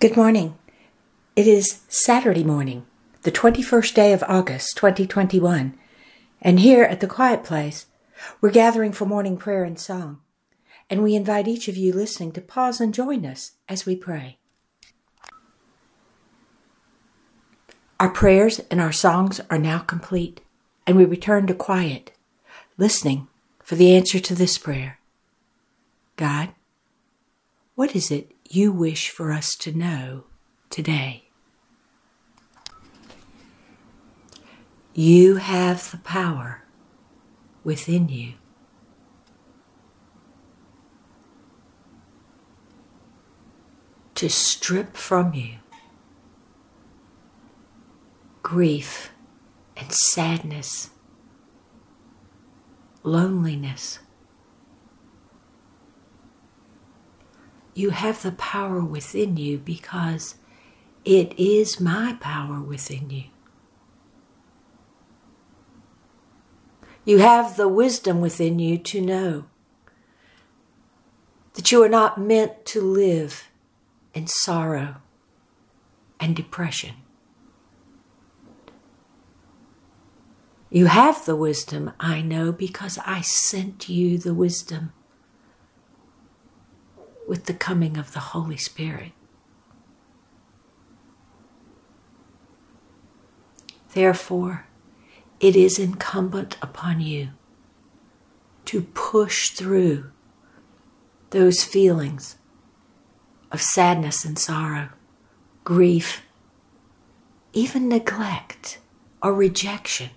Good morning. It is Saturday morning, the 21st day of August, 2021, and here at the Quiet Place, we're gathering for morning prayer and song, and we invite each of you listening to pause and join us as we pray. Our prayers and our songs are now complete, and we return to quiet, listening for the answer to this prayer God, what is it you wish for us to know today? You have the power within you. To strip from you grief and sadness, loneliness. You have the power within you because it is my power within you. You have the wisdom within you to know that you are not meant to live in sorrow and depression. You have the wisdom, I know, because I sent you the wisdom with the coming of the Holy Spirit. Therefore, it is incumbent upon you to push through those feelings of sadness and sorrow, grief, even neglect or rejection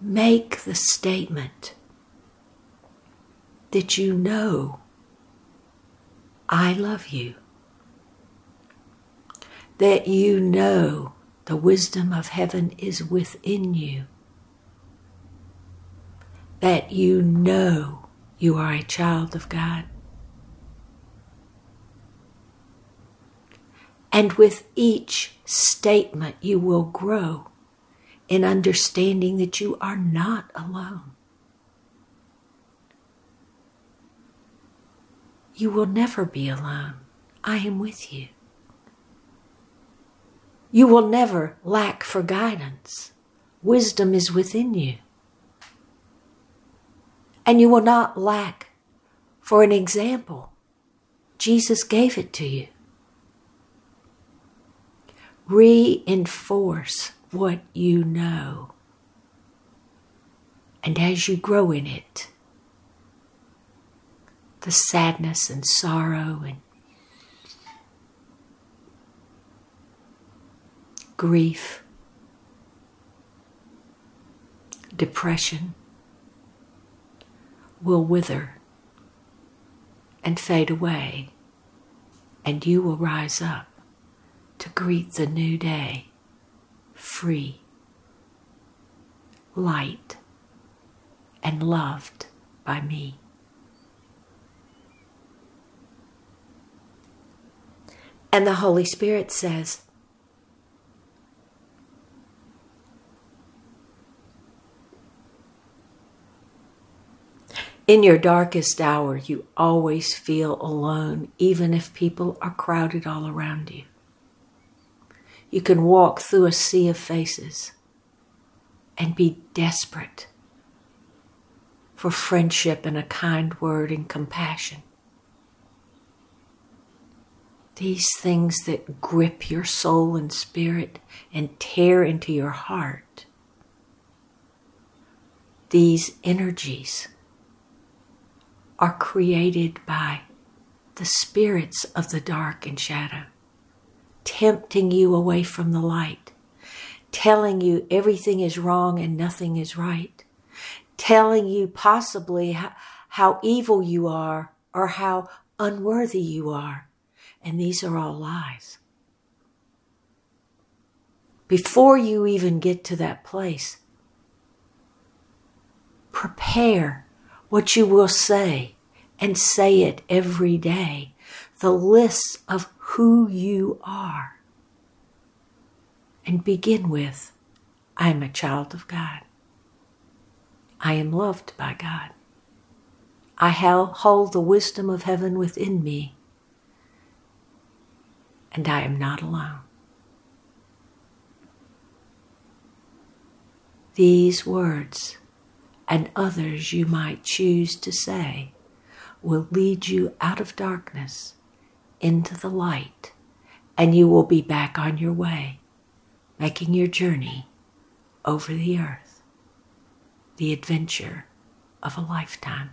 make the statement that you know I love you, that you know the wisdom of heaven is within you, that you know you are a child of God. And with each statement, you will grow in understanding that you are not alone. You will never be alone. I am with you. You will never lack for guidance. Wisdom is within you. And you will not lack for an example. Jesus gave it to you. Reinforce what you know. And as you grow in it, the sadness and sorrow and grief, depression will wither and fade away, and you will rise up to greet the new day free, light, and loved by me. And the Holy Spirit says, In your darkest hour, you always feel alone, even if people are crowded all around you. You can walk through a sea of faces and be desperate for friendship and a kind word and compassion. These things that grip your soul and spirit and tear into your heart. These energies are created by the spirits of the dark and shadow tempting you away from the light, telling you everything is wrong and nothing is right, telling you possibly how, how evil you are or how unworthy you are. And these are all lies. Before you even get to that place, prepare what you will say and say it every day. The list of who you are. And begin with, I am a child of God. I am loved by God. I hold the wisdom of heaven within me, and I am not alone. These words and others you might choose to say will lead you out of darkness into the light, and you will be back on your way, making your journey over the earth, the adventure of a lifetime.